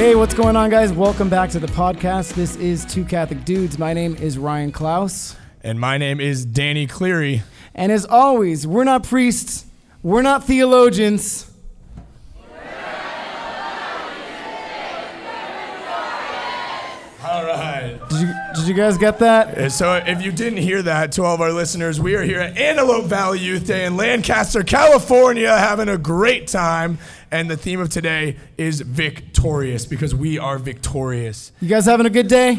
Hey, what's going on, guys? Welcome back to the podcast. This is Two Catholic Dudes. My name is Ryan Klaus. And my name is Danny Cleary. And as always, we're not priests, we're not theologians. All right. Did you, guys get that? So, if you didn't hear that, to all of our listeners, we are here at Antelope Valley Youth Day in Lancaster, California, having a great time. And the theme of today is victorious because we are victorious. You guys having a good day?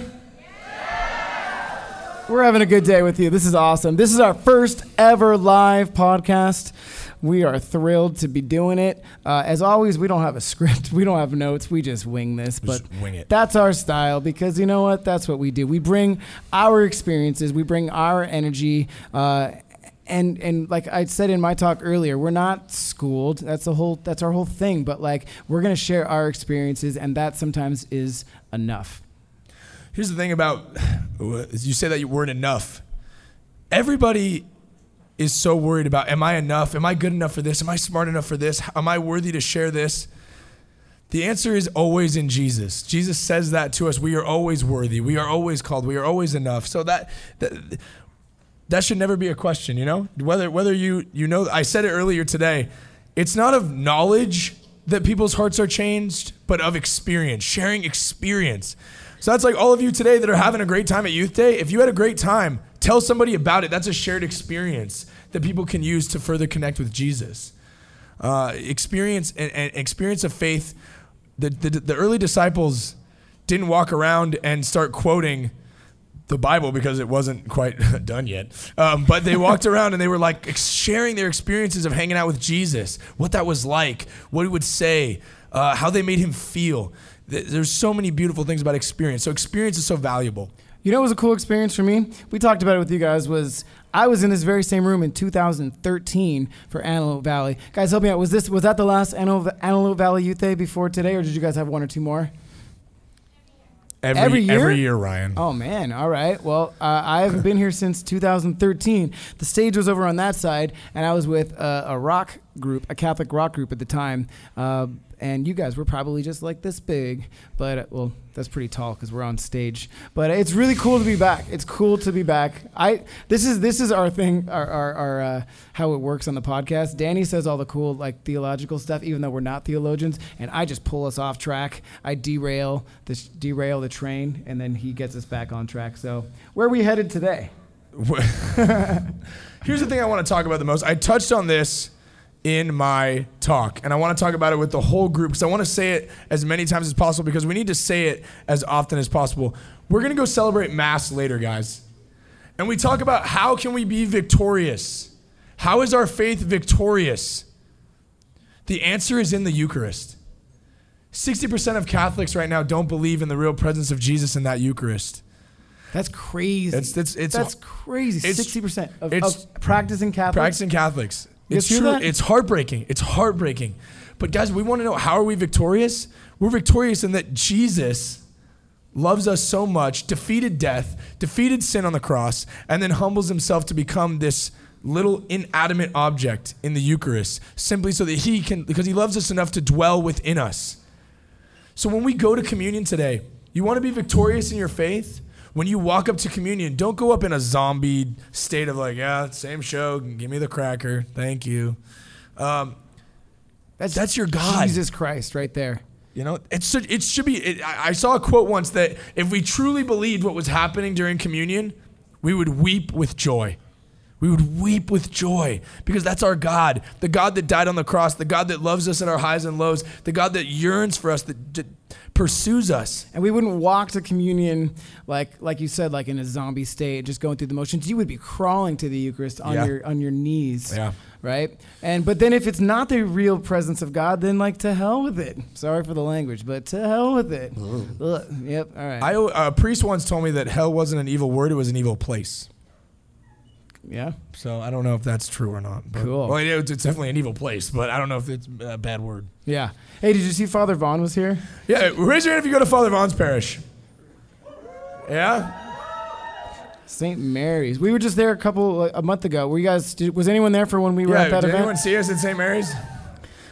We're having a good day with you. This is awesome. This is our first ever live podcast. We are thrilled to be doing it. Uh, as always, we don't have a script, we don't have notes, we just wing this. But Just wing it. that's our style because you know what? That's what we do. We bring our experiences, we bring our energy. Uh, and and like I said in my talk earlier, we're not schooled. That's the whole. That's our whole thing. But like we're gonna share our experiences, and that sometimes is enough. Here's the thing about you say that you weren't enough. Everybody is so worried about am I enough? Am I good enough for this? Am I smart enough for this? Am I worthy to share this? The answer is always in Jesus. Jesus says that to us. We are always worthy. We are always called. We are always enough. So that that, that should never be a question, you know? Whether whether you you know I said it earlier today. It's not of knowledge that people's hearts are changed, but of experience, sharing experience. So that's like all of you today that are having a great time at Youth Day. If you had a great time, tell somebody about it. That's a shared experience that people can use to further connect with Jesus. Uh, experience and, and experience of faith. The, the the early disciples didn't walk around and start quoting the Bible because it wasn't quite done yet. Um, but they walked around and they were like ex- sharing their experiences of hanging out with Jesus, what that was like, what he would say, uh, how they made him feel. There's so many beautiful things about experience. So experience is so valuable. You know, it was a cool experience for me. We talked about it with you guys. Was I was in this very same room in 2013 for Antelope Valley. Guys, help me out. Was this was that the last Antelope, Valley Youth Day before today, or did you guys have one or two more? Every, Every year? Every year, Ryan. Oh man! All right. Well, uh, I haven't been here since 2013. The stage was over on that side, and I was with uh, a rock group, a Catholic rock group at the time. Uh, and you guys were probably just like this big, but well, that's pretty tall because we're on stage. But it's really cool to be back. It's cool to be back. I this is this is our thing, our our, our uh, how it works on the podcast. Danny says all the cool like theological stuff, even though we're not theologians, and I just pull us off track. I derail this derail the train, and then he gets us back on track. So where are we headed today? Here's the thing I want to talk about the most. I touched on this in my talk, and I want to talk about it with the whole group because I want to say it as many times as possible because we need to say it as often as possible. We're going to go celebrate Mass later, guys. And we talk about how can we be victorious? How is our faith victorious? The answer is in the Eucharist. 60% of Catholics right now don't believe in the real presence of Jesus in that Eucharist. That's crazy. It's- it's- it's- that's crazy. Sixty percent of, it's- of practicing Catholics. practicing Catholics. It's true. that? It's heartbreaking. It's heartbreaking. But guys, we want to know how are we victorious? We're victorious in that Jesus loves us so much, defeated death, defeated sin on the cross, and then humbles himself to become this little inanimate object in the Eucharist, simply so that he can because he loves us enough to dwell within us. So when we go to communion today, you want to be victorious in your faith? When you walk up to communion, don't go up in a zombie state of like, yeah, same show, give me the cracker, thank you. Um, That's that's your God. Jesus Christ, right there. You know, it should it should be. It, I I saw a quote once that if we truly believed what was happening during communion, we would weep with joy. We would weep with joy because that's our God, the God that died on the cross, the God that loves us at our highs and lows, the God that yearns for us, that, pursues us. And we wouldn't walk to communion like like you said, like in a zombie state, just going through the motions. You would be crawling to the Eucharist on Yeah. your on your knees. Yeah. Right? And but then if it's not the real presence of God, then like to hell with it. Sorry for the language, but to hell with it. Ugh. Yep. All right. I, uh, a priest once told me that hell wasn't an evil word; it was an evil place. Yeah. So I don't know if that's true or not. But, Cool. Well, it's it's definitely an evil place, but I don't know if it's a bad word. Yeah. Hey, did you see Father Vaughn was here? Yeah, raise your hand if you go to Father Vaughn's parish. Yeah. St. Mary's. We were just there a couple like, a month ago. Were you guys? Did, was anyone there for when we were Yeah. at that Did event? anyone see us at St. Mary's?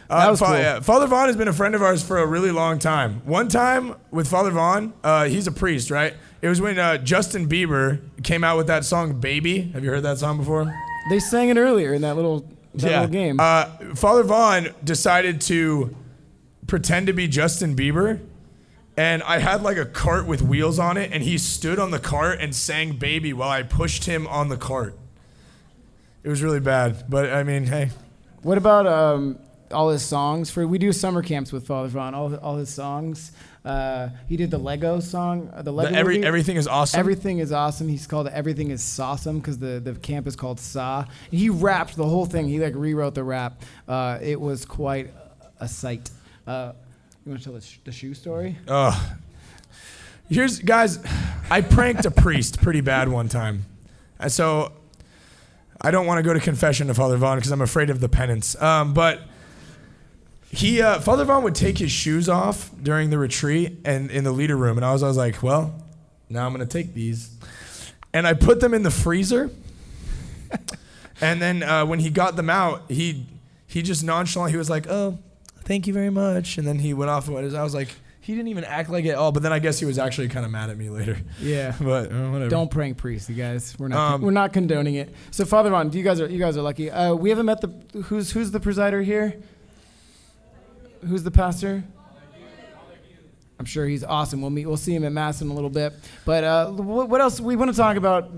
Uh, was Fa- cool. yeah, Father Vaughn has been a friend of ours for a really long time. One time with Father Vaughn, uh, he's a priest, right? It was when uh, Justin Bieber came out with that song "Baby." Have you heard that song before? They sang it earlier in that little that little game. Uh, Father Vaughn decided to pretend to be Justin Bieber. And I had like a cart with wheels on it, and he stood on the cart and sang "Baby" while I pushed him on the cart. It was really bad, but I mean, hey, What about um, all his songs? For we do summer camps with Father Vaughn. All all his songs. Uh, he did the Lego song. Uh, the Lego the, every movie. everything is awesome. Everything is awesome. He's called Everything is Sawsome because the, the camp is called Saw. He rapped the whole thing. He like rewrote the rap. Uh, it was quite a sight. Uh, you want to tell the, sh- the shoe story? Ugh. Here's guys, I pranked a priest pretty bad one time, and so I don't want to go to confession to Father Vaughn because I'm afraid of the penance. Um, but he, uh, Father Vaughn would take his shoes off during the retreat and in the leader room, and I was, I was like, well, now I'm gonna take these, and I put them in the freezer, and then uh, when he got them out, he he just nonchalant, he was like, oh, thank you very much, and then he went off. and went- I was like. He didn't even act like it at all, but then I guess he was actually kind of mad at me later. Yeah. But uh, whatever. Don't prank priests, you guys. We're not. Um, we're not condoning it. So, Father Vaughn, you guys are you guys are lucky. Uh, we haven't met the who's who's the presider here. Who's the pastor? I'm sure he's awesome. We'll meet. We'll see him at mass in a little bit. But uh, what, else? We want to talk about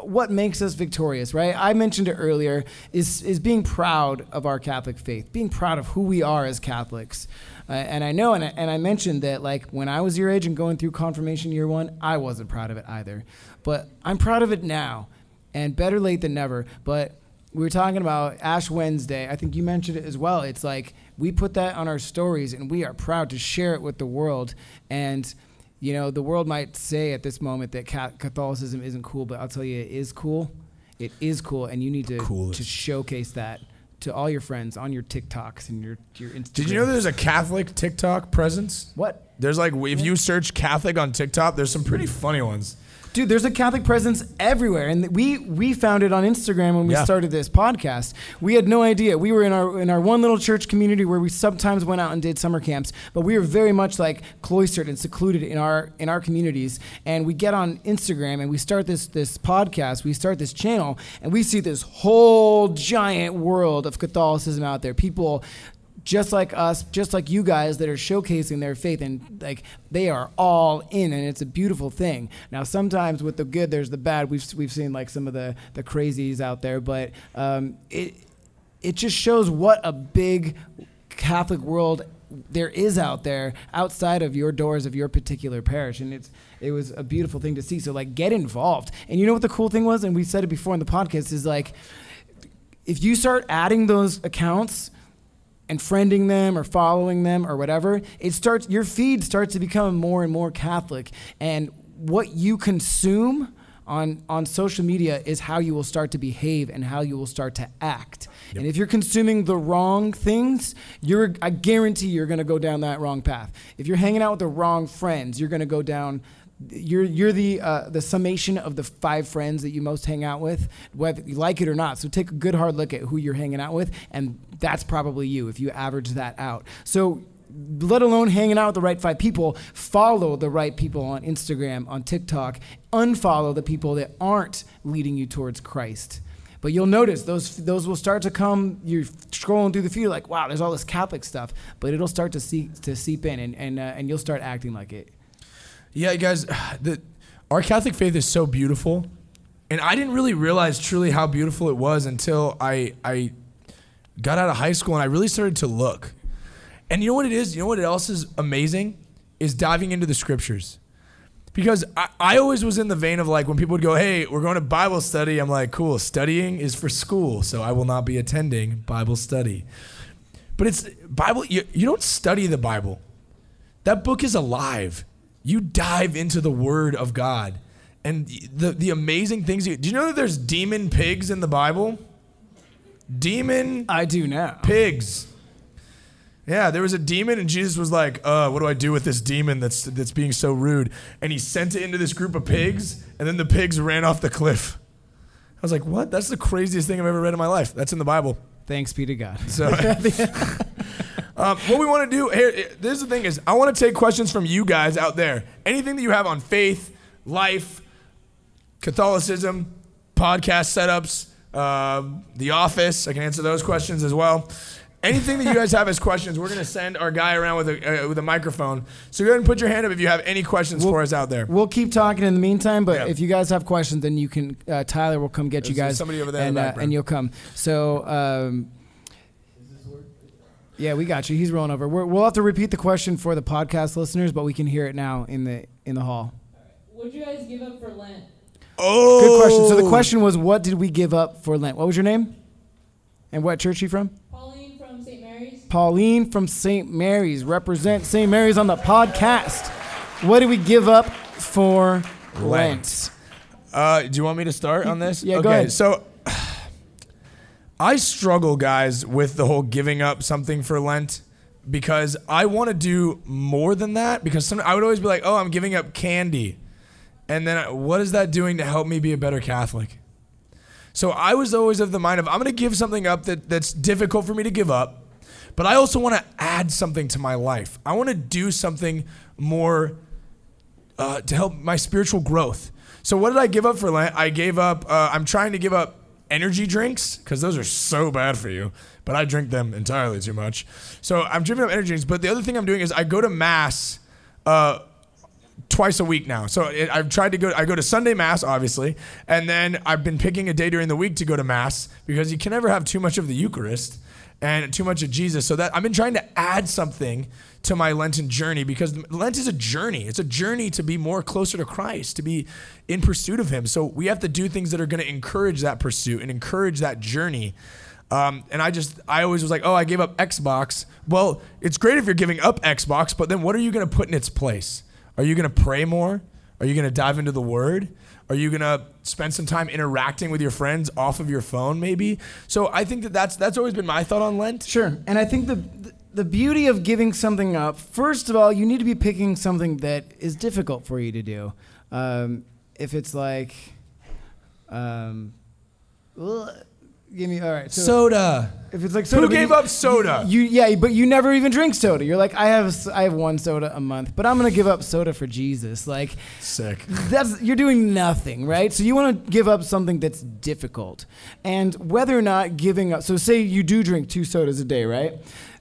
what makes us victorious, right? I mentioned it earlier. Is is being proud of our Catholic faith, being proud of who we are as Catholics. Uh, and I know, and I, and I mentioned that like when I was your age and going through confirmation year one, I wasn't proud of it either. But I'm proud of it now, and better late than never. But we were talking about Ash Wednesday. I think you mentioned it as well. It's like we put that on our stories, and we are proud to share it with the world. And you know, the world might say at this moment that Catholicism isn't cool, but I'll tell you, it is cool. It is cool, and you need to Coolest. to showcase that to all your friends on your TikToks and your your Instagram. Did you know there's a Catholic TikTok presence? what? There's like if you search Catholic on TikTok, there's some pretty funny ones. Dude, there's a Catholic presence everywhere, and we we found it on Instagram when we Yeah. started this podcast. We had no idea. We were in our in our one little church community where we sometimes went out and did summer camps, but we were very much like cloistered and secluded in our in our communities. And we get on Instagram and we start this this podcast. We start this channel, and we see this whole giant world of Catholicism out there. People just like us, just like you guys that are showcasing their faith and like they are all in and it's a beautiful thing. Now sometimes with the good there's the bad. We've we've seen like some of the the crazies out there, but um, it it just shows what a big Catholic world there is out there outside of your doors of your particular parish and it's it was a beautiful thing to see so like get involved and you know what the cool thing was and we said it before in the podcast is like if you start adding those accounts and friending them or following them or whatever, it starts your feed starts to become more and more Catholic. And what you consume on on social media is how you will start to behave and how you will start to act. And if you're consuming the wrong things, you're I guarantee you're going to go down that wrong path. If you're hanging out with the wrong friends, you're going to go down you're you're the uh, the summation of the five friends that you most hang out with, whether you like it or not. So take a good hard look at who you're hanging out with, and that's probably you if you average that out. So let alone hanging out with the right five people, follow the right people on Instagram, on TikTok, unfollow the people that aren't leading you towards Christ. But you'll notice those those will start to come. You're scrolling through the feed, like, wow, there's all this Catholic stuff. But it'll start to seep to seep in, and and uh, and you'll start acting like it. Yeah, guys, the, our Catholic faith is so beautiful, and I didn't really realize truly how beautiful it was until I I got out of high school and I really started to look. And you know what it is? You know what else is amazing? Is diving into the scriptures. Because I, I always was in the vein of like when people would go, hey, we're going to Bible study. I'm like, cool, studying is for school, so I will not be attending Bible study. But it's Bible, you, you don't study the Bible. That book is alive. You dive into the Word of God. And the, the amazing things you do you know that there's demon pigs in the Bible? Demon I do now. pigs. Yeah, there was a demon, and Jesus was like, "Uh, what do I do with this demon that's that's being so rude?" And he sent it into this group of pigs, and then the pigs ran off the cliff. I was like, "What? That's the craziest thing I've ever read in my life." That's in the Bible. Thanks be to God. So, Um, what we want to do here, this is the thing is, I want to take questions from you guys out there. Anything that you have on faith, life, Catholicism, podcast setups, uh, The Office. I can answer those questions as well. Anything that you guys have as questions, we're gonna send our guy around with a uh, with a microphone. So go ahead and put your hand up if you have any questions for us out there. We'll keep talking in the meantime, but Yeah. if you guys have questions, then you can. Uh, Tyler will come get you There's guys. somebody over there and, the uh, and you'll come. So. Um, yeah, we got you. He's rolling over. We're, we'll have to repeat the question for the podcast listeners, but we can hear it now in the in the hall. What would you guys give up for Lent? Oh, Good question. So the question was, what did we give up for Lent? What was your name? And what church are you from? Pauline from St. Mary's. Pauline from St. Mary's. Represent St. Mary's on the podcast. What did we give up for Lent? Lent. Uh, do you want me to start on this? Yeah, okay, go ahead. So I struggle, guys, with the whole giving up something for Lent because I want to do more than that. Because some, I would always be like, "Oh, I'm giving up candy," and then I- what is that doing to help me be a better Catholic? So I was always of the mind of I'm going to give something up that, that's difficult for me to give up, but I also want to add something to my life. I want to do something more uh, to help my spiritual growth. So what did I give up for Lent? I gave up. Uh, I'm trying to give up energy drinks because those are so bad for you. But I drink them entirely too much. So I'm giving up energy drinks. But the other thing I'm doing is I go to mass. Uh, twice a week now. So it, I've tried to go. I go to Sunday mass, obviously, and then I've been picking a day during the week to go to mass because you can never have too much of the Eucharist and too much of Jesus. So that I've been trying to add something to my Lenten journey because Lent is a journey. It's a journey to be more closer to Christ, to be in pursuit of Him. So we have to do things that are going to encourage that pursuit and encourage that journey. Um, and I just, I always was like, oh, I gave up Xbox. Well, it's great if you're giving up Xbox, but then what are you going to put in its place? Are you going to pray more? Are you going to dive into the Word? Are you to spend some time interacting with your friends off of your phone, maybe? So I think that that's that's always been my thought on Lent. Sure. And I think the the beauty of giving something up, first of all, you need to be picking something that is difficult for you to do. Um, if it's like, um, give me all right. So Soda. if it's like soda, Who gave you- up soda? You yeah, but you never even drink soda. You're like, I have s- I have one soda a month, but I'm gonna give up soda for Jesus. Like Sick. that's you're doing nothing, right? So you want to give up something that's difficult, and whether or not giving up. So say you do drink two sodas a day, right?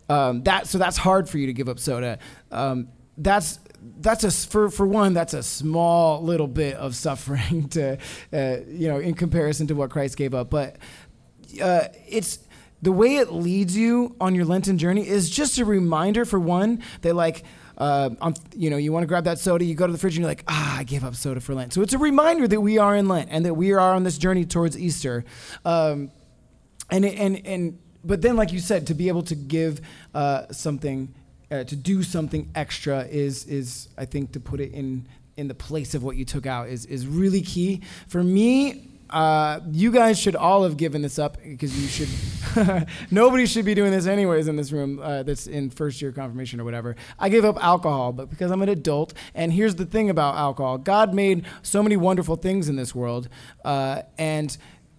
Um, that so that's hard for you to give up soda. Um, that's that's a s- for for one that's a small little bit of suffering to uh, you know in comparison to what Christ gave up, but uh, it's the way it leads you on your Lenten journey is just a reminder for one that like uh, on, you know you want to grab that soda you go to the fridge and you're like ah I gave up soda for Lent so it's a reminder that we are in Lent and that we are on this journey towards Easter um, and and and but then like you said to be able to give uh, something uh, to do something extra is is I think to put it in in the place of what you took out is is really key for me. Uh, you guys should all have given this up because you should. nobody should be doing this anyways in this room. Uh, that's in first year confirmation or whatever. I gave up alcohol, but because I'm an adult, and here's the thing about alcohol: God made so many wonderful things in this world, uh, and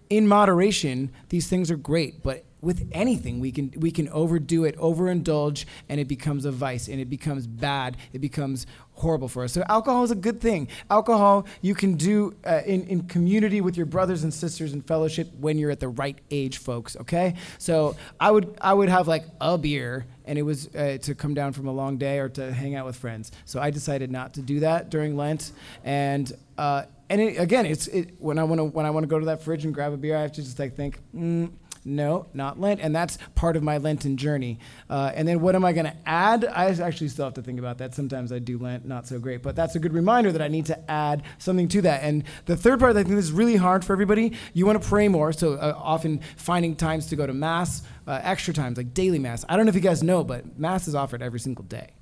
in moderation, these things are great, but with anything we can we can overdo it, overindulge, and it becomes a vice, and it becomes bad. It becomes horrible for us. So alcohol is a good thing. Alcohol you can do uh, in in community with your brothers and sisters in fellowship when you're at the right age, folks. Okay, so I would I would have like a beer. And it was uh, to come down from a long day or to hang out with friends. So I decided not to do that during Lent. And uh, and it, again, it's it, when I want to when I want to go to that fridge and grab a beer, I have to just like think, mm, no, not Lent, and that's part of my Lenten journey. Uh, and then what am I going to add? I actually still have to think about that. Sometimes I do Lent not so great, but that's a good reminder that I need to add something to that. And the third part, I think is really hard for everybody. You want to pray more, so uh, often finding times to go to mass, uh, extra times like daily mass. I don't know if you guys know, but mass is offered every single day.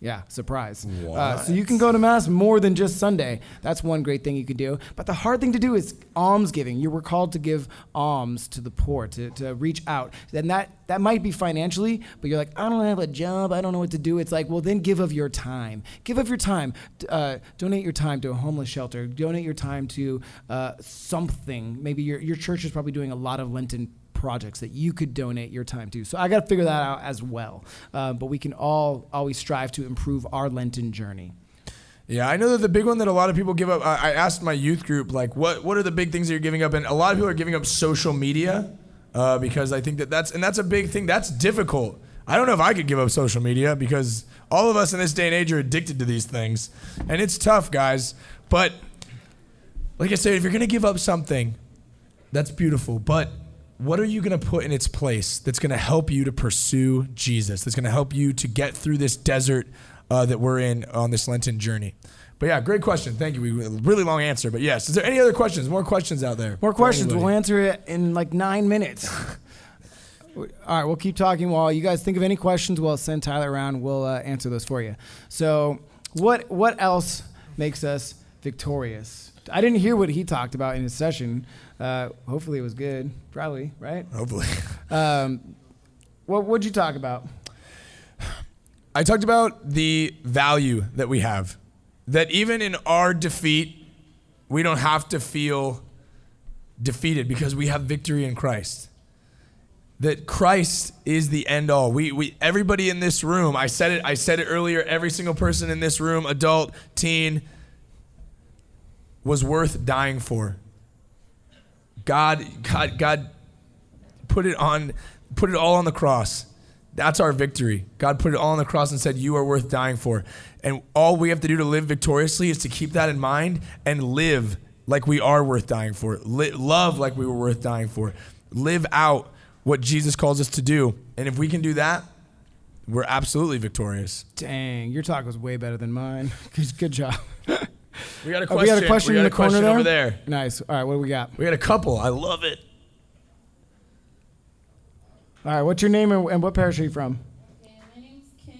Yeah, surprise. Uh, so you can go to mass more than just Sunday. That's one great thing you could do. But the hard thing to do is alms giving. You were called to give alms to the poor, to, to reach out. And that, that might be financially, but you're like, I don't have a job. I don't know what to do. It's like, well, then give of your time. Give of your time. Uh, donate your time to a homeless shelter. Donate your time to uh, something. Maybe your, your church is probably doing a lot of Lenten projects that you could donate your time to. So I got to figure that out as well. Uh, but we can all always strive to improve our Lenten journey. Yeah, I know that the big one that a lot of people give up. I, asked my youth group, like, what what are the big things that you're giving up? And a lot of people are giving up social media uh, because I think that that's and that's a big thing. That's difficult. I don't know if I could give up social media because all of us in this day and age are addicted to these things, and it's tough, guys. But like I said, if you're gonna give up something, that's beautiful. But what are you going to put in its place that's going to help you to pursue Jesus? That's going to help you to get through this desert uh, that we're in on this Lenten journey. But yeah, great question. Thank you. We really long answer, but yes. Is there any other questions? More questions out there? More questions. anybody? We'll answer it in like nine minutes. All right, we'll keep talking while you guys think of any questions. We'll send Tyler around. We'll uh, answer those for you. So, what what else makes us victorious? I didn't hear what he talked about in his session. Uh, hopefully, it was good. Probably, right? Hopefully. Um, what would you talk about? I talked about the value that we have. That even in our defeat, we don't have to feel defeated because we have victory in Christ. That Christ is the end all. We, we everybody in this room, I said it, I said it earlier, every single person in this room, adult, teen, was worth dying for. God, God, God put it on, put it all on the cross. That's our victory. God put it all on the cross and said, You are worth dying for. And all we have to do to live victoriously is to keep that in mind and live like we are worth dying for. Li- love like we were worth dying for. Live out what Jesus calls us to do. And if we can do that, we're absolutely victorious. Dang, your talk was way better than mine. Good, good job. We got a Oh, question. we got a question We in the corner question there? over there. Nice. All right, what do we got? We got a couple. I love it. All right, what's your name and, and what parish are you from? Okay, my name's Kim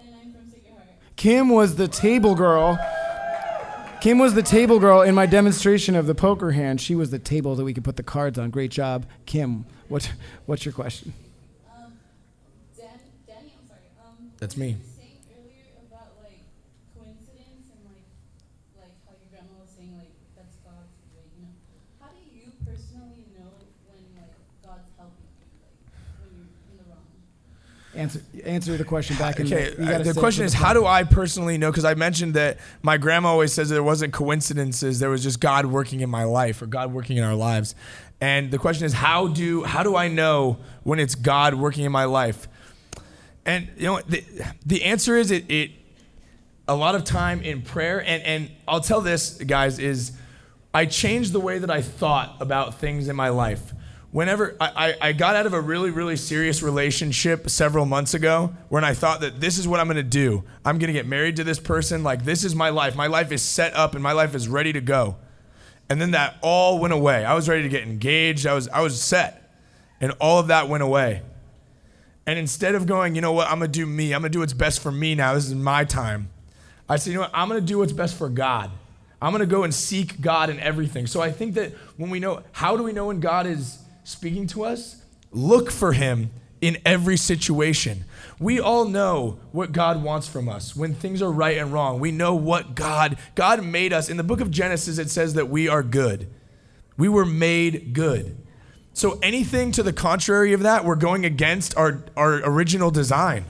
and I'm from Sacred Heart. Kim was the table girl. Kim was the table girl in my demonstration of the poker hand. She was the table that we could put the cards on. Great job, Kim. What, what's your question? Um, Dan, Danny, I'm sorry. Um, That's me. were saying earlier about like coincidence and like like how your grandma was saying like that's God's way, you know. How do you personally know when like God's helping you, like when you're in the wrong? Answer answer the question back. In Okay, the, uh, the question is how do I personally know? Because I mentioned that my grandma always says there wasn't coincidences, there was just God working in my life or God working in our lives. And the question is how do how do I know when it's God working in my life? And you know the, the answer is it, it a lot of time in prayer and and I'll tell this guys is I changed the way that I thought about things in my life. Whenever I, I, I got out of a really, really serious relationship several months ago, when I thought that this is what I'm gonna do. I'm gonna get married to this person. Like, this is my life. My life is set up and my life is ready to go. And then that all went away. I was ready to get engaged. I was, I was set. And all of that went away. And instead of going, you know what, I'm gonna do me, I'm gonna do what's best for me now, this is my time. I said, you know what, I'm gonna do what's best for God. I'm gonna go and seek God in everything. So I think that when we know, how do we know when God is speaking to us? Look for Him in every situation. We all know what God wants from us when things are right and wrong. We know what God, God made us. In the book of Genesis, it says that we are good. We were made good. So anything to the contrary of that, we're going against our, our original design.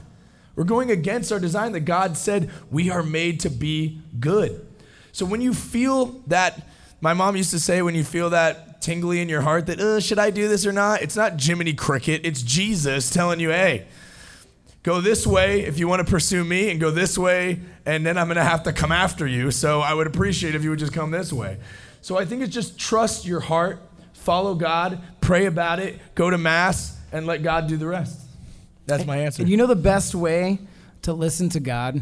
We're going against our design that God said we are made to be good. So when you feel that, my mom used to say, when you feel that tingly in your heart that, uh, should I do this or not? It's not Jiminy Cricket, it's Jesus telling you, hey, go this way if you want to pursue me, and go this way, and then I'm going to have to come after you. So I would appreciate if you would just come this way. So I think it's just trust your heart, follow God, pray about it, go to Mass, and let God do the rest. That's my answer. And you know the best way to listen to God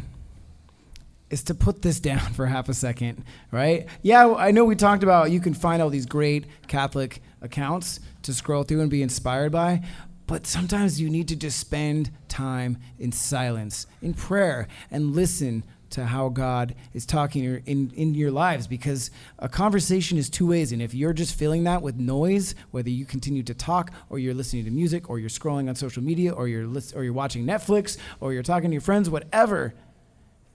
is to put this down for half a second, right? Yeah, I know we talked about you can find all these great Catholic accounts to scroll through and be inspired by, but sometimes you need to just spend time in silence, in prayer, and listen to how God is talking in, in, your lives because a conversation is two ways. And if you're just filling that with noise, whether you continue to talk or you're listening to music or you're scrolling on social media or you're, lis- or you're watching Netflix or you're talking to your friends, whatever,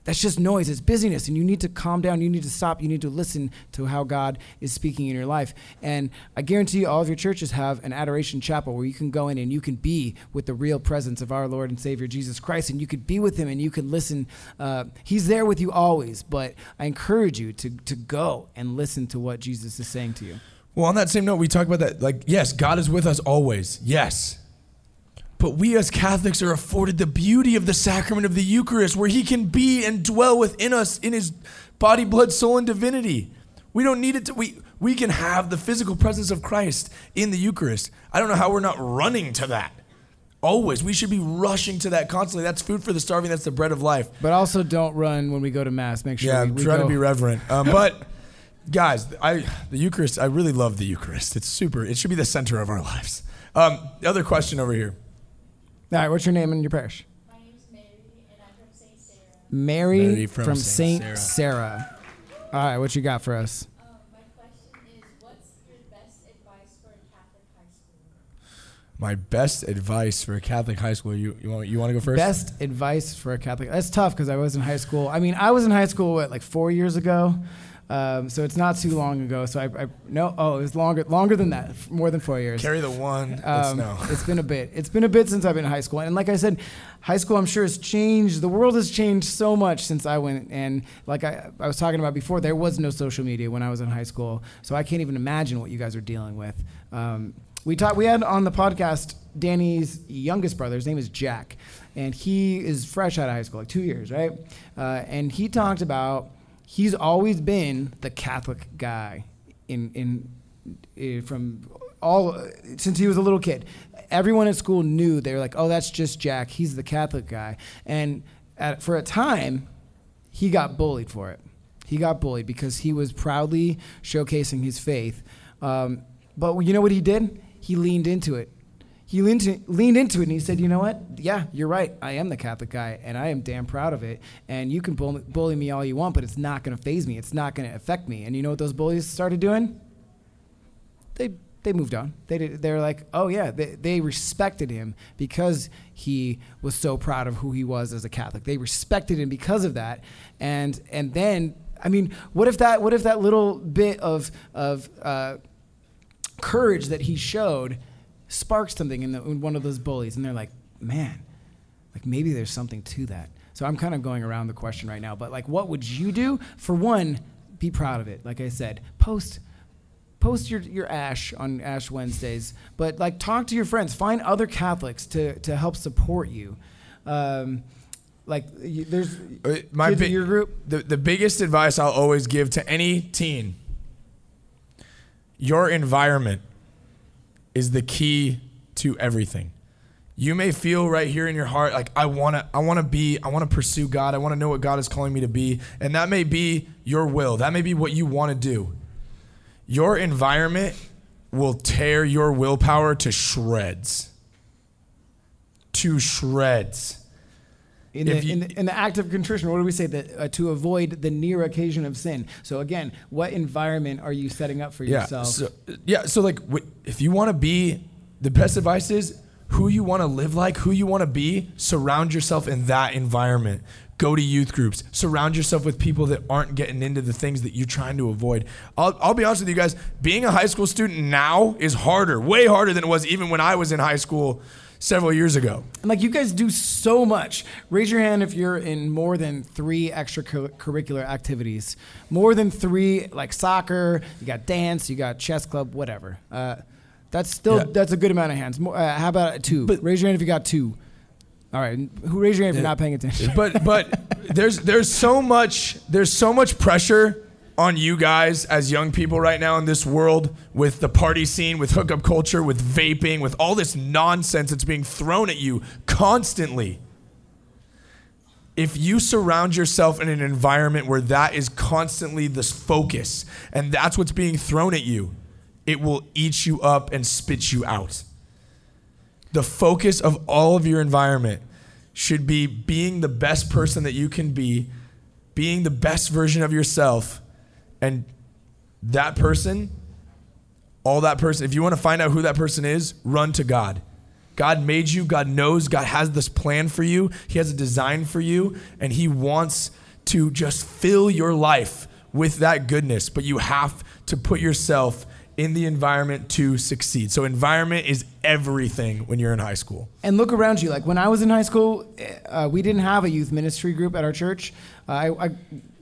that's just noise. It's busyness, and you need to calm down. You need to stop. You need to listen to how God is speaking in your life. And I guarantee you, all of your churches have an adoration chapel where you can go in and you can be with the real presence of our Lord and Savior Jesus Christ, and you could be with Him and you can listen. Uh, he's there with you always, but I encourage you to to go and listen to what Jesus is saying to you. Well, on that same note, we talk about that. Like, yes, God is with us always. Yes. But we as Catholics are afforded the beauty of the sacrament of the Eucharist, where He can be and dwell within us in His body, blood, soul, and divinity. We don't need it to, we, we can have the physical presence of Christ in the Eucharist. I don't know how we're not running to that. Always. We should be rushing to that constantly. That's food for the starving, that's the bread of life. But also, don't run when we go to mass. Make sure Yeah, we, we try go- to be reverent. Um, but guys, I the Eucharist. I really love the Eucharist. It's super. It should be the center of our lives. Um, the other question over here. All right, what's your name and your parish? My name's Mary, and I'm from St. Sarah. Mary, Mary from, from Saint Saint Sarah. All right, what you got for us? Um, my question is, what's your best advice for a Catholic high school? My best advice for a Catholic high school. You you want you want to go first? Best advice for a Catholic. That's tough because I was in high school. I mean, I was in high school what like four years ago, um, so it's not too long ago. So I, I no, oh, it was longer longer than that, more than four years. Carry the one. Um. It's been a bit. It's been a bit since I've been in high school, and like I said, high school I'm sure has changed. The world has changed so much since I went. And like I, I was talking about before, there was no social media when I was in high school, so I can't even imagine what you guys are dealing with. Um, we talked. We had on the podcast Danny's youngest brother. His name is Jack, and he is fresh out of high school, like two years, right? Uh, and he talked about he's always been the Catholic guy in in eh, from all since he was a little kid. Everyone at school knew they were like, "Oh, that's just Jack. He's the Catholic guy." And at, for a time, he got bullied for it. He got bullied because he was proudly showcasing his faith. Um, but you know what he did? He leaned into it. He leaned, to, leaned into it and he said, You know what? Yeah, you're right. I am the Catholic guy and I am damn proud of it. And you can bully, bully me all you want, but it's not going to faze me. It's not going to affect me. And you know what those bullies started doing? They, they moved on. They, did, they like, Oh, yeah. They, they respected him because he was so proud of who he was as a Catholic. They respected him because of that. And, and then, I mean, what if that, what if that little bit of, of, uh, courage that he showed sparked something in, the, in one of those bullies, and they're like, man, like maybe there's something to that. So I'm kind of going around the question right now, but like, what would you do? For one, be proud of it. Like I said, post. Post your, your Ash on Ash Wednesdays, but like talk to your friends, find other Catholics to, to help support you. Um, like you, there's Uh, my kids in bi- your group. the, the biggest advice I'll always give to any teen your environment is the key to everything. You may feel right here in your heart like I want to I want to be I want to pursue God. I want to know what God is calling me to be, and that may be your will. That may be what you want to do. Your environment will tear your willpower to shreds. To shreds. In the, you- in, the, in the act of contrition, what do we say? That uh, to avoid the near occasion of sin. So again, what environment are you setting up for yourself? So, yeah. So like, if you want to be, the best advice is who you want to live like, who you want to be. Surround yourself in that environment. Go to youth groups. Surround yourself with people that aren't getting into the things that you're trying to avoid. I'll, I'll be honest with you guys. Being a high school student now is harder, way harder than it was even when I was in high school several years ago. And like you guys do so much. Raise your hand if you're in more than three extracurricular activities. More than three, like soccer. You got dance. You got chess club. Whatever. Uh, that's still Yeah. that's a good amount of hands. More, uh, how about two? But- raise your hand if you got two. All right. Who raise your hand if you're not paying attention? but but there's there's so much there's so much pressure on you guys as young people right now in this world with the party scene, with hookup culture, with vaping, with all this nonsense that's being thrown at you constantly. If you surround yourself in an environment where that is constantly the focus and that's what's being thrown at you, it will eat you up and spit you out the focus of all of your environment should be being the best person that you can be, being the best version of yourself, and that person, all that person, if you want to find out who that person is, run to God. God made you, God knows, God has this plan for you, He has a design for you, and He wants to just fill your life with that goodness, but you have to put yourself in the environment to succeed. So environment is everything when you're in high school. And look around you. Like when I was in high school, uh, we didn't have a youth ministry group at our church. Uh, I, I,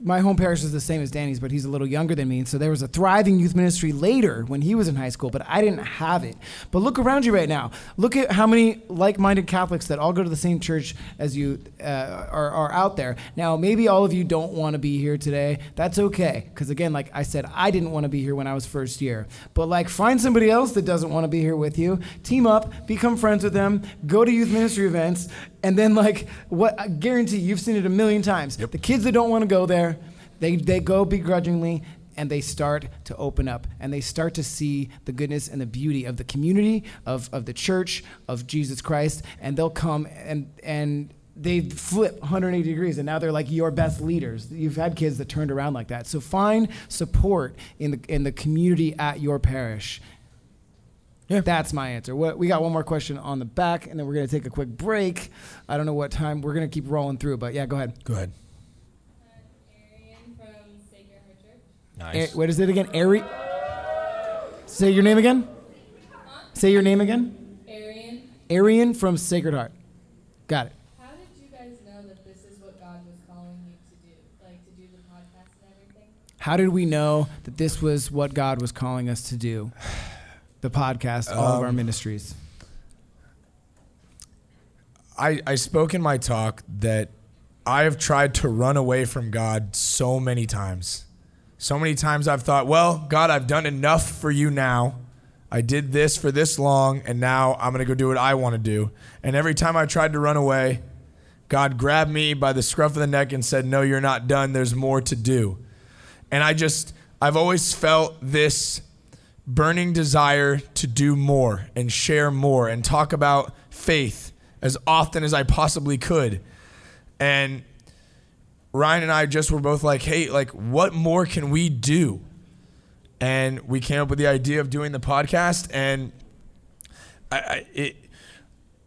my home parish is the same as Danny's, but he's a little younger than me. And So there was a thriving youth ministry later when he was in high school, but I didn't have it. But look around you right now. Look at how many like-minded Catholics that all go to the same church as you uh, are, are out there. Now, maybe all of you don't want to be here today. That's okay, because again, like I said, I didn't want to be here when I was first year. But like, find somebody else that doesn't want to be here with you. Team up, become friends with them, go to youth ministry events, and then like what I guarantee you've seen it a million times. Yep. The kids that don't want to go there, they they go begrudgingly and they start to open up and they start to see the goodness and the beauty of the community of, of the church of jesus christ and they'll come and and they flip 180 degrees and now they're like your best leaders you've had kids that turned around like that so find support in the in the community at your parish Yeah. that's my answer. What, we got one more question on the back, and then we're going to take a quick break. I don't know what time. We're going to keep rolling through, but yeah, go ahead. Go ahead. Arian from Sacred Heart Church. Nice. A- what is it again? Ari. Say your name again. Say your name again. Arian, Arian from Sacred Heart. Got it. how did you guys know that this is what God was calling you to do? Like to do the podcast and everything? How did we know that this was what God was calling us to do? The podcast, all of our Um, ministries. I, I spoke in my talk that I have tried to run away from God so many times. So many times I've thought, well, God, I've done enough for you now. I did this for this long, and now I'm going to go do what I want to do. And every time I tried to run away, God grabbed me by the scruff of the neck and said, No, you're not done. There's more to do. And I just, I've always felt this burning desire to do more and share more and talk about faith as often as I possibly could. And Ryan and I just were both like, hey, like, what more can we do? And we came up with the idea of doing the podcast. And I, I it,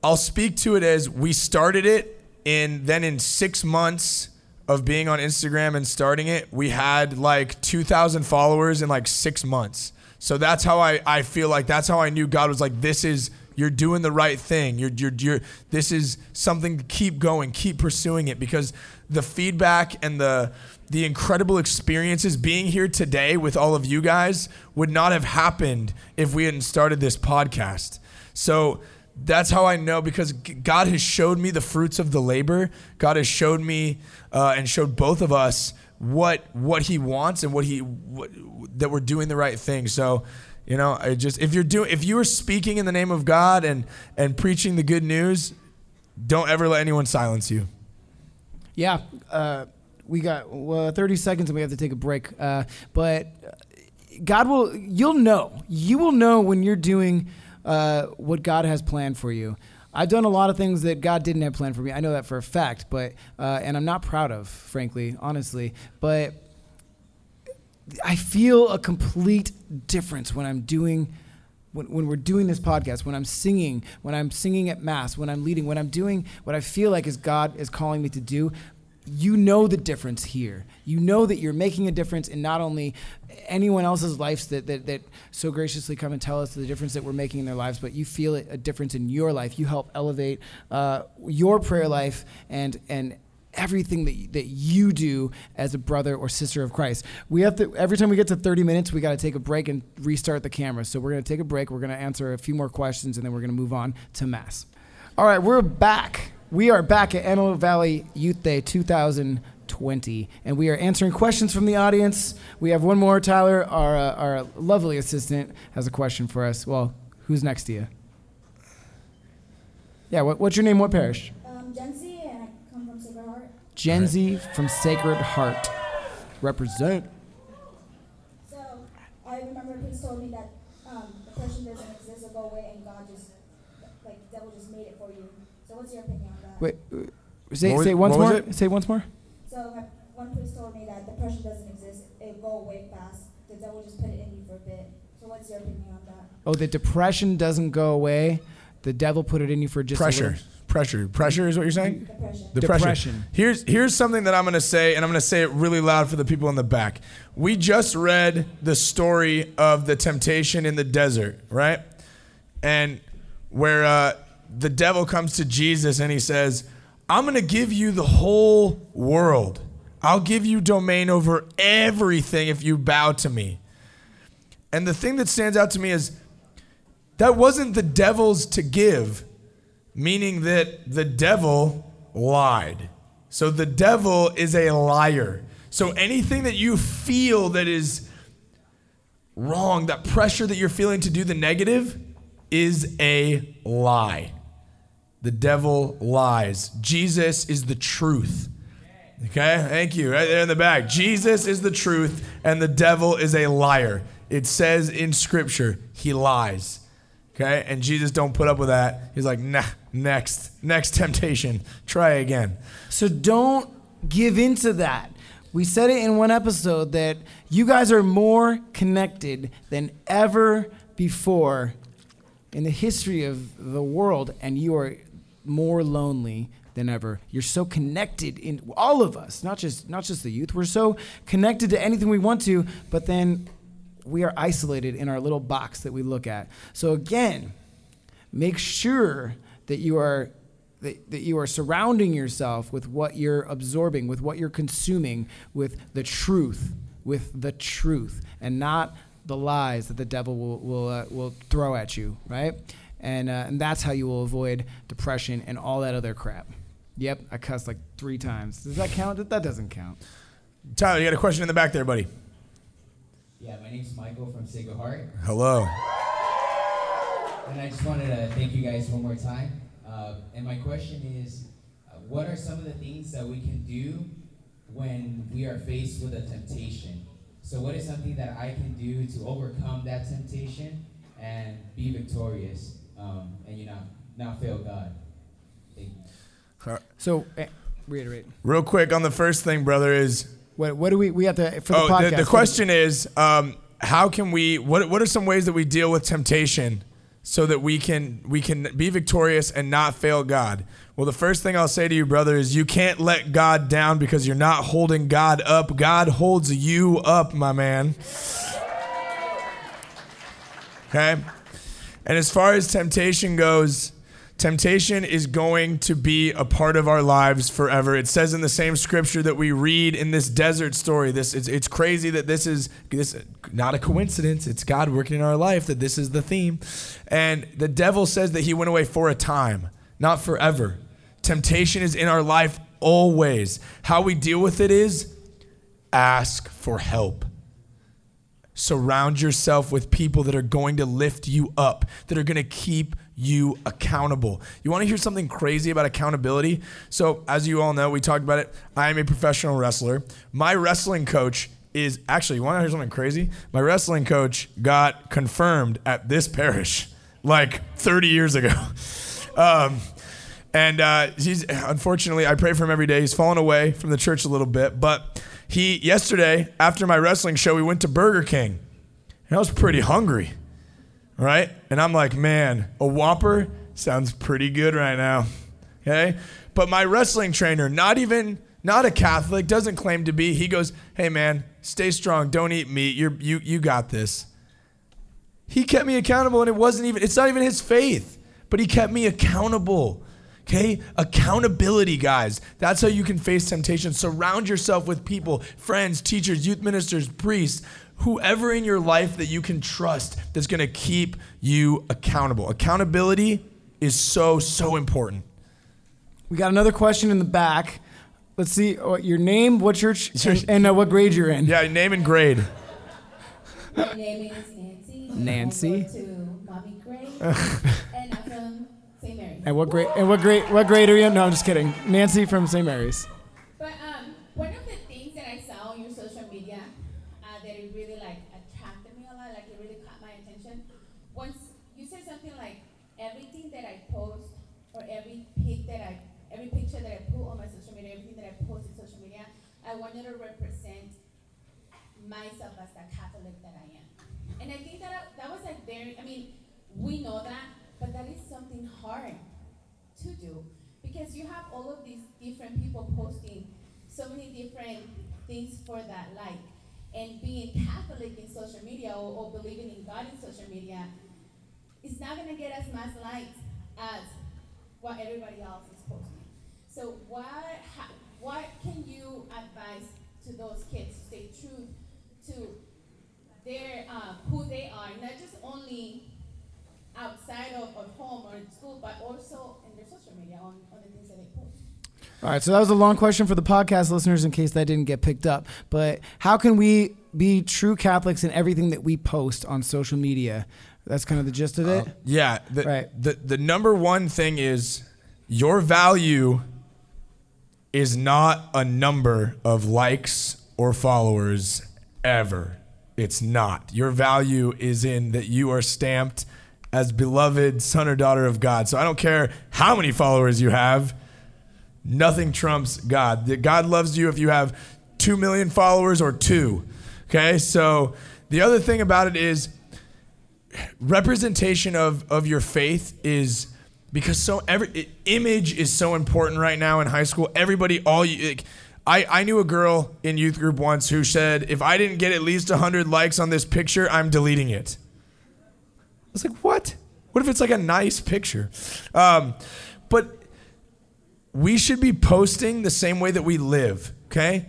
I'll speak to it as we started it, and then in six months of being on Instagram and starting it, we had like 2,000 followers in like six months. So that's how I, I feel like that's how I knew God was like, this is you're doing the right thing. You're, you're, you're, this is something to keep going, keep pursuing it because the feedback and the, the incredible experiences being here today with all of you guys would not have happened if we hadn't started this podcast. So that's how I know because God has showed me the fruits of the labor. God has showed me uh, and showed both of us what what He wants and what He what, that we're doing the right thing. So, you know, I just if you're doing if you are speaking in the name of God and and preaching the good news, don't ever let anyone silence you. Yeah, uh, we got well, 30 seconds and we have to take a break. Uh, but God will, you'll know. You will know when you're doing uh, what God has planned for you. I've done a lot of things that God didn't have planned for me. I know that for a fact, but uh, and I'm not proud of, frankly, honestly. But I feel a complete difference when I'm doing when, when we're doing this podcast, when I'm singing, when I'm singing at mass, when I'm leading, when I'm doing what I feel like is God is calling me to do, you know the difference here. You know that you're making a difference in not only anyone else's lives that, that, that so graciously come and tell us the difference that we're making in their lives, but you feel a difference in your life. You help elevate uh, your prayer life and, and everything that, that you do as a brother or sister of Christ. We have to every time we get to 30 minutes, we got to take a break and restart the camera. So we're going to take a break. We're going to answer a few more questions and then we're going to move on to mass. All right, we're back. We are back at Antelope Valley Youth Day 2020 and we are answering questions from the audience. We have one more Tyler, our uh, our lovely assistant has a question for us. Well, who's next to you? Yeah, what, what's your name? What parish? Um, Jency, and I come from Sacred Heart. Gen Z from Sacred Heart. Represent. So I remember Prince told me that um, doesn't exist go away, and God just, like, the devil just made it for you. So what's your opinion? Wait, uh, say, What was- say once more. Say once more. So one priest told me that depression doesn't exist; it go away fast. The devil just put it in you for a bit. So what's your opinion on that? Oh, the depression doesn't go away. the devil put it in you for just a Pressure. little- Pressure. Pressure is what you're saying? Depression. The pressure. Depression. Here's here's something that I'm going to say, and I'm going to say it really loud for the people in the back. We just read the story of the temptation in the desert, right? And where uh, the devil comes to Jesus and he says, "I'm going to give you the whole world. I'll give you domain over everything if you bow to me." And the thing that stands out to me is that wasn't the devil's to give meaning that the devil lied. So the devil is a liar. So anything that you feel that is wrong, that pressure that you're feeling to do the negative, is a lie. The devil lies. Jesus is the truth. Okay, thank you. Right there in the back. Jesus is the truth, and the devil is a liar. It says in Scripture, he lies. Okay, and Jesus don't put up with that. He's like, nah, next, next temptation, try again. So don't give into that. We said it in one episode that you guys are more connected than ever before in the history of the world, and you are more lonely than ever. You're so connected in all of us, not just not just the youth. We're so connected to anything we want to, but then we are isolated in our little box that we look at. So again, make sure that you are that, that you are surrounding yourself with what you're absorbing, with what you're consuming, with the truth, with the truth, and not the lies that the devil will will, uh, will throw at you, right? And uh, and that's how you will avoid depression and all that other crap. Yep, I cussed like three times. Does that count? That doesn't count. Tyler, you got a question in the back there, buddy. Yeah, my name's Michael from Sacred Heart, Hello. and I just wanted to thank you guys one more time. Uh, and my question is, uh, what are some of the things that we can do when we are faced with a temptation? So, what is something that I can do to overcome that temptation and be victorious, um, and you know, not fail God? Thank you. So eh, reiterate. Real quick on the first thing, brother, is What what do we we have to for the oh, podcast? the, the question is, um, how can we? What what are some ways that we deal with temptation so that we can we can be victorious and not fail God? Well, the first thing I'll say to you, brother, is you can't let God down because you're not holding God up. God holds you up, my man. Okay? And as far as temptation goes, temptation is going to be a part of our lives forever. It says in the same scripture that we read in this desert story. This it's, it's crazy that this is this not a coincidence. It's God working in our life that this is the theme. And the devil says that he went away for a time, not forever. Temptation is in our life always. How we deal with it is ask for help. Surround yourself with people that are going to lift you up, that are going to keep you accountable. You want to hear something crazy about accountability? So, as you all know, we talked about it. I am a professional wrestler. My wrestling coach is actually, you want to hear something crazy? My wrestling coach got confirmed at this parish like 30 years ago. Um, and uh, he's unfortunately, I pray for him every day. He's fallen away from the church a little bit, but he yesterday after my wrestling show, we went to Burger King, and I was pretty hungry, right? And I'm like, man, a Whopper sounds pretty good right now, okay? But my wrestling trainer, not even not a Catholic, doesn't claim to be. He goes, hey man, stay strong, don't eat meat. You're you you got this. He kept me accountable, and it wasn't even. It's not even his faith, but he kept me accountable. Okay? Accountability, guys. That's how you can face temptation. Surround yourself with people, friends, teachers, youth ministers, priests, whoever in your life that you can trust that's going to keep you accountable. Accountability is so, so important. We got another question in the back. Let's see what your name, what church, and, and uh, what grade you're in. Yeah, name and grade. My name is Nancy. Nancy. I go to Mommy Gray, and I'm from St. Mary's. And what grade? And what grade? What grade are you? No, I'm just kidding. Nancy from St. Mary's. But um, one of the things that I saw on your social media uh, that it really like attracted me a lot, like it really caught my attention. Once you said something like everything that I post or every pic that I, every picture that I put on my social media, everything that I post in social media, I wanted to represent myself as the Catholic that I am. And I think that I, that was like very. I mean, we know that, but that is something hard to do because you have all of these different people posting so many different things for that like. And being Catholic in social media or, or believing in God in social media, it's not gonna get as much likes as what everybody else is posting. So what ha- what can you advise to those kids to stay true to their uh, who they are, not just only outside of, of home or in school, but also in their social media on, on the things that they post. All right, so that was a long question for the podcast listeners in case that didn't get picked up. But how can we be true Catholics in everything that we post on social media? That's kind of the gist of it. Uh, yeah. The, Right. the, the number one thing is your value is not a number of likes or followers ever. It's not. Your value is in that you are stamped as beloved son or daughter of God. So I don't care how many followers you have, nothing trumps God. God loves you if you have 2 million followers or 2. Okay? So the other thing about it is representation of of your faith is because so every image is so important right now in high school. Everybody, all you. Like, I, I knew a girl in youth group once who said, if I didn't get at least 100 likes on this picture, I'm deleting it. I was like, what? What if it's like a nice picture? Um, but we should be posting the same way that we live, okay?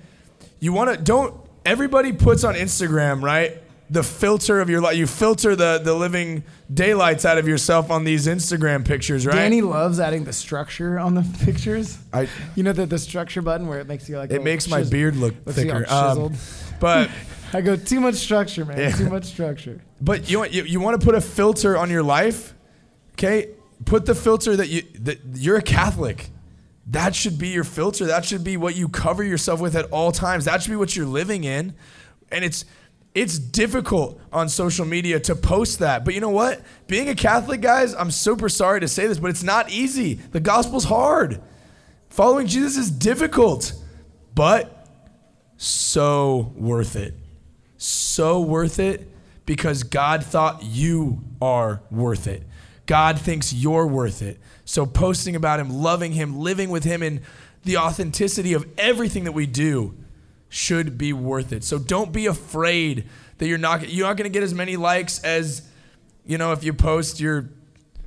You want to don't everybody puts on Instagram, right? The filter of your life. You filter the the living daylights out of yourself on these Instagram pictures, right? Danny loves adding the structure on the pictures. I You know the the structure button where it makes you like it makes my beard look looks you all thicker. Um, but I go too much structure, man. Yeah. Too much structure. But you want you, you want to put a filter on your life, okay? Put the filter that you that you're a Catholic. That should be your filter. That should be what you cover yourself with at all times. That should be what you're living in. And it's it's difficult on social media to post that. But you know what? Being a Catholic, guys, I'm super sorry to say this, but it's not easy. The gospel's hard. Following Jesus is difficult, but so worth it so worth it because God thought you are worth it. God thinks you're worth it. So posting about him, loving him, living with him in the authenticity of everything that we do should be worth it. So don't be afraid that you're not you're not going to get as many likes as you know if you post your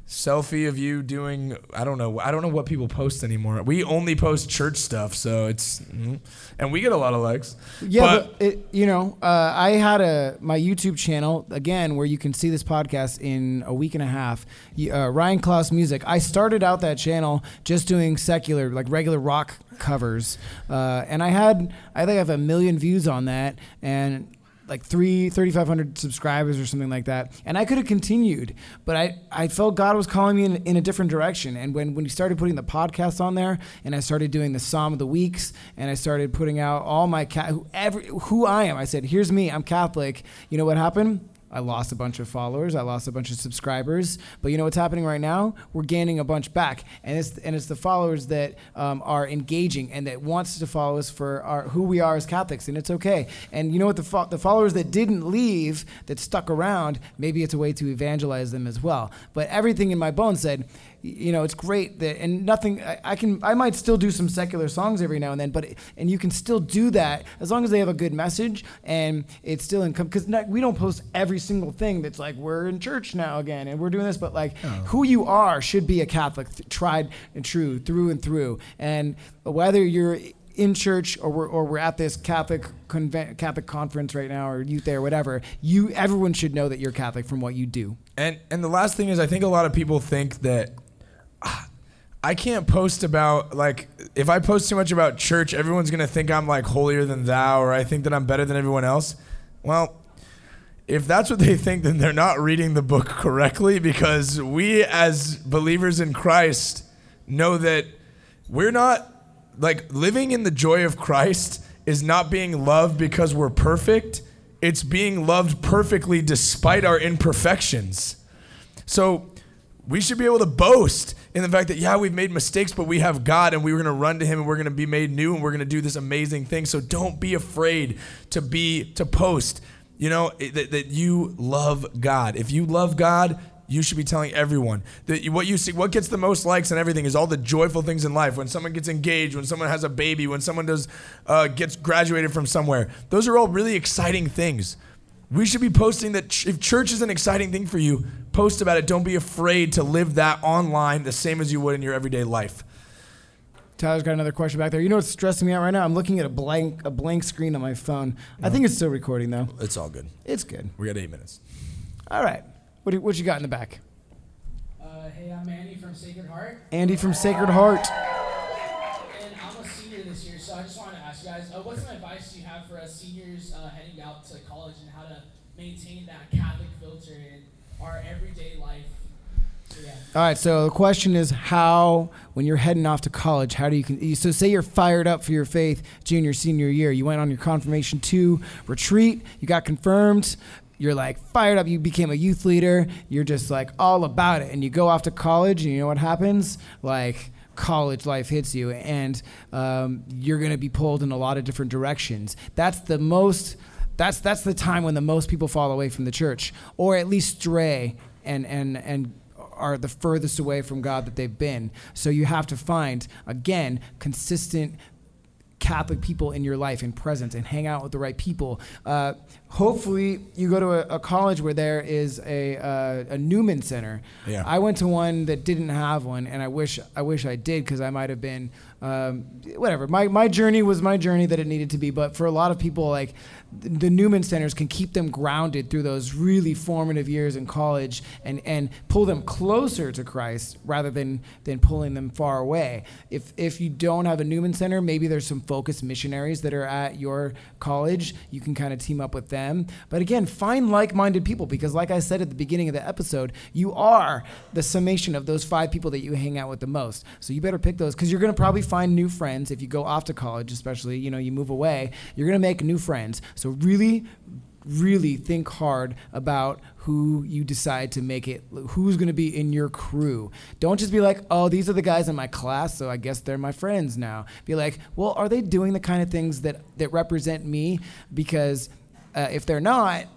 selfie of you doing I don't know I don't know what people post anymore. We only post church stuff, so it's mm, and we get a lot of likes. Yeah, But- but, it, you know, uh, I had a my YouTube channel again where you can see this podcast in a week and a half. Uh, Ryan Klaus Music. I started out that channel just doing secular, like regular rock covers, uh, and I had I think I have a million views on that and like three 3500 subscribers or something like that. And i could have continued but i i felt god was calling me in, in a different direction. And when when he started putting the podcast on there and i started doing the psalm of the weeks and i started putting out all my ca- every, who i am. I said here's me. I'm catholic. You know what happened I lost a bunch of followers. I lost a bunch of subscribers. But you know what's happening right now? We're gaining a bunch back, and it's and it's the followers that um, are engaging and that wants to follow us for our, who we are as Catholics, and it's okay. And you know what? The fo- the followers that didn't leave, that stuck around, maybe it's a way to evangelize them as well. But everything in my bones said, you know, it's great that, and nothing. I, I can, I might still do some secular songs every now and then, but and you can still do that as long as they have a good message and it's still income. Because we don't post every single thing that's like we're in church now again and we're doing this, but like who you are should be a Catholic, th- tried and true through and through. And whether you're in church or we're, or we're at this Catholic convent, Catholic conference right now or youth there, whatever, you everyone should know that you're Catholic from what you do. And and the last thing is, I think a lot of people think that I can't post about like if I post too much about church, everyone's gonna think I'm like holier than thou, or I think that I'm better than everyone else. Well, if that's what they think, then they're not reading the book correctly because we as believers in Christ know that we're not like living in the joy of Christ is not being loved because we're perfect. It's being loved perfectly despite our imperfections. So we should be able to boast in the fact that, yeah, we've made mistakes, but we have God and we're going to run to Him and we're going to be made new and we're going to do this amazing thing. So don't be afraid to be, to post, you know, that, that you love God. If you love God, you should be telling everyone that what you see, what gets the most likes and everything is all the joyful things in life. When someone gets engaged, when someone has a baby, when someone does uh, gets graduated from somewhere, those are all really exciting things. We should be posting that ch- if church is an exciting thing for you, post about it. Don't be afraid to live that online the same as you would in your everyday life. Tyler's got another question back there. You know what's stressing me out right now? I'm looking at a blank a blank screen on my phone. I think it's still recording though. It's all good. It's good. We got eight minutes. All right. What do, what you got in the back? Uh, hey, I'm Andy from Sacred Heart, Andy from Sacred Heart. and I'm a senior this year, so I just wanted to ask you guys, uh, what's some advice do you have for us seniors uh, heading out to college and how to maintain that Catholic filter in our everyday life? Yeah. All right. So the question is, how when you're heading off to college, how do you so say you're fired up for your faith junior senior year? You went on your confirmation two retreat. You got confirmed. You're like fired up. You became a youth leader. You're just like all about it. And you go off to college, and you know what happens? Like college life hits you, and um, you're going to be pulled in a lot of different directions. That's the most. That's that's the time when the most people fall away from the church, or at least stray and and and are the furthest away from God that they've been. So you have to find again consistent Catholic people in your life and presence and hang out with the right people. Uh, hopefully, you go to a, a college where there is a, uh, a Newman Center. Yeah. I went to one that didn't have one, and I wish I wish I did because I might have been um, whatever. My my journey was my journey that it needed to be. But for a lot of people, like the Newman centers can keep them grounded through those really formative years in college and and pull them closer to Christ rather than than pulling them far away. If if you don't have a Newman center, maybe there's some focused missionaries that are at your college. You can kind of team up with them. But again, find like-minded people because like I said at the beginning of the episode, you are the summation of those five people that you hang out with the most. So you better pick those because you're going to probably find new friends if you go off to college, especially, you know, you move away, you're going to make new friends. So really really think hard about who you decide to make it who's going to be in your crew. Don't just be like oh these are the guys in my class so i guess they're my friends now. Be like well are they doing the kind of things that that represent me? Because uh, if they're not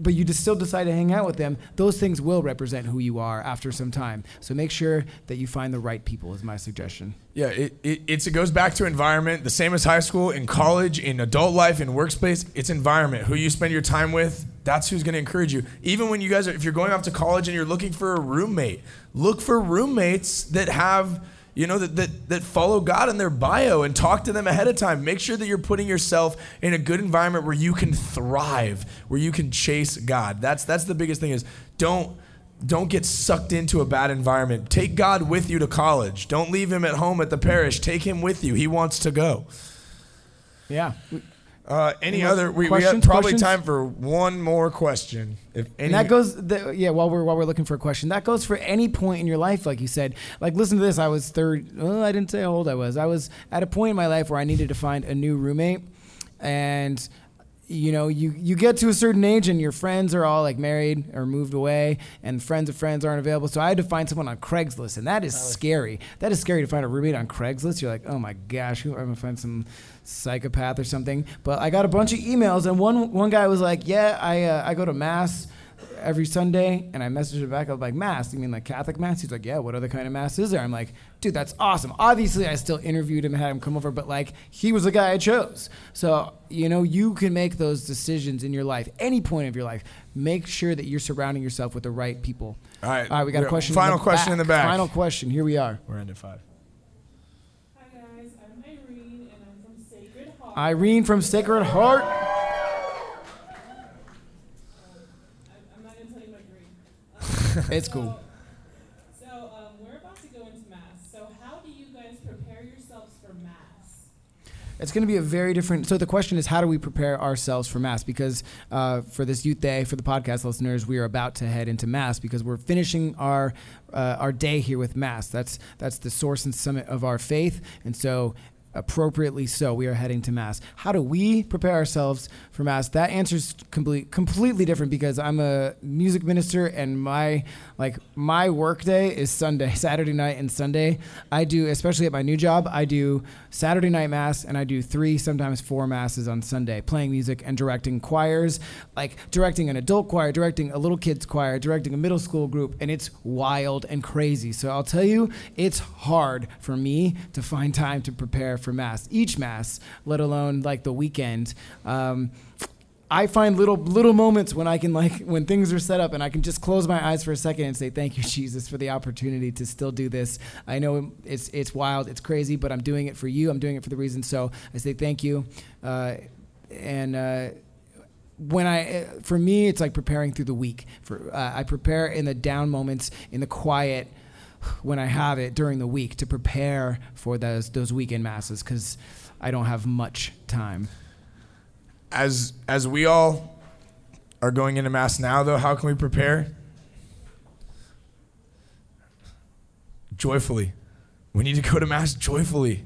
but you just still decide to hang out with them those things will represent who you are after some time so make sure that you find the right people is my suggestion Yeah, it, it, it goes back to environment, the same as high school, in college, in adult life, in workspace. It's environment. Who you spend your time with, that's who's going to encourage you. Even when you guys are, if you're going off to college and you're looking for a roommate, look for roommates that have, you know, that, that, that follow God in their bio and talk to them ahead of time. Make sure that you're putting yourself in a good environment where you can thrive, where you can chase God. That's, that's the biggest thing is don't, don't get sucked into a bad environment. Take God with you to college. Don't leave him at home at the parish. Take him with you. He wants to go. yeah Uh, any Any other? We, we have probably Questions? time for one more question. If any, And that goes, the, yeah. While we're while we're looking for a question, that goes for any point in your life, like you said. Like, listen to this. I was third. Oh, I didn't say how old I was. I was at a point in my life where I needed to find a new roommate, and you know, you you get to a certain age and your friends are all like married or moved away, and friends of friends aren't available. So I had to find someone on Craigslist, and that is scary. That is scary to find a roommate on Craigslist. You're like, oh my gosh, who am I gonna find some psychopath or something? But I got a bunch of emails, and one one guy was like, yeah, I uh, I go to mass every Sunday, and I messaged him back. I was like, Mass? You mean like Catholic Mass? He's like, Yeah, what other kind of Mass is there? I'm like, Dude, that's awesome. Obviously, I still interviewed him and had him come over, but like, he was the guy I chose. So, you know, you can make those decisions in your life, any point of your life. Make sure that you're surrounding yourself with the right people. All right. All right, we got a question. final in the question in the back. Final question. Here we are. We're ending five. Hi guys, I'm Irene and I'm from Sacred Heart. Irene from Sacred Heart. I'm, I'm not gonna tell you my grade. It's cool. So um, we're about to go into mass. So how do you guys prepare yourselves for mass? It's going to be a very different. So the question is, how do we prepare ourselves for Mass? Because uh, for this Youth Day, for the podcast listeners, we are about to head into Mass because we're finishing our uh, our day here with Mass. That's that's the source and summit of our faith, and so appropriately so. We are heading to Mass. How do we prepare ourselves for Mass? That answer's complete, completely different because I'm a music minister and my like my work day is Sunday, Saturday night and Sunday. I do, especially at my new job, I do Saturday night Mass and I do three, sometimes four Masses on Sunday, playing music and directing choirs, like directing an adult choir, directing a little kids choir, directing a middle school group, and it's wild and crazy. So I'll tell you, it's hard for me to find time to prepare for Mass, each Mass, let alone like the weekend. Um, I find little little moments when I can like when things are set up and I can just close my eyes for a second and say thank you Jesus for the opportunity to still do this. I know it's it's wild, it's crazy, but I'm doing it for you. I'm doing it for the reason. So I say thank you, uh, and. Uh, when I, uh, for me, it's like preparing through the week. For uh, I prepare in the down moments, in the quiet, when I have it during the week to prepare for those those weekend masses because I don't have much time. As as we all are going into mass now, though, how can we prepare? Joyfully. We need to go to mass joyfully.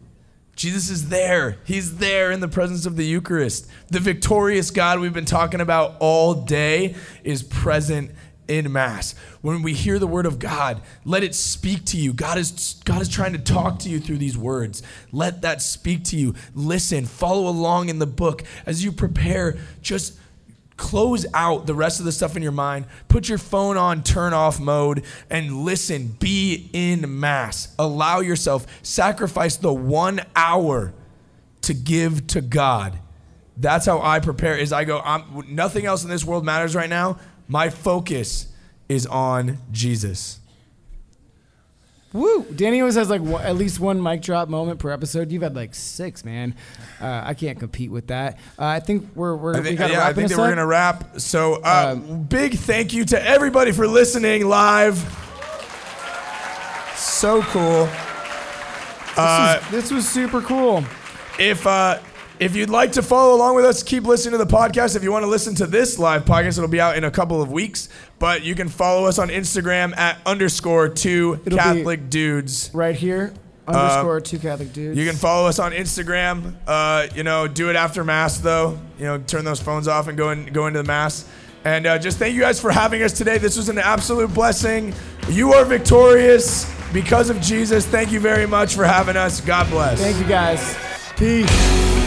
Jesus is there. He's there in the presence of the Eucharist. The victorious God we've been talking about all day is present in mass. When we hear the word of God, let it speak to you. God is God is trying to talk to you through these words. Let that speak to you. Listen, follow along in the book as you prepare. Just close out the rest of the stuff in your mind. Put your phone on turn off mode and listen. Be in mass. Allow yourself sacrifice the 1 hour to give to God. That's how I prepare is I go I'm, nothing else in this world matters right now. My focus is on Jesus. Woo! Danny always has like one, at least one mic drop moment per episode. You've had like six, man. Uh, I can't compete with that. Uh, I think we're we're I we think, yeah, I think that we're gonna wrap. So, uh, Um, big thank you to everybody for listening live. So cool. Uh, This, is, this was super cool. if uh, if you'd like to follow along with us, keep listening to the podcast. If you want to listen to this live podcast, it'll be out in a couple of weeks. But you can follow us on Instagram at underscore two It'll be- Catholic dudes. Right here, underscore two Catholic dudes. You can follow us on Instagram. Uh, you know, do it after mass though. You know, turn those phones off and go in, go into the mass. And uh, just thank you guys for having us today. This was an absolute blessing. You are victorious because of Jesus. Thank you very much for having us. God bless. Thank you guys. Peace.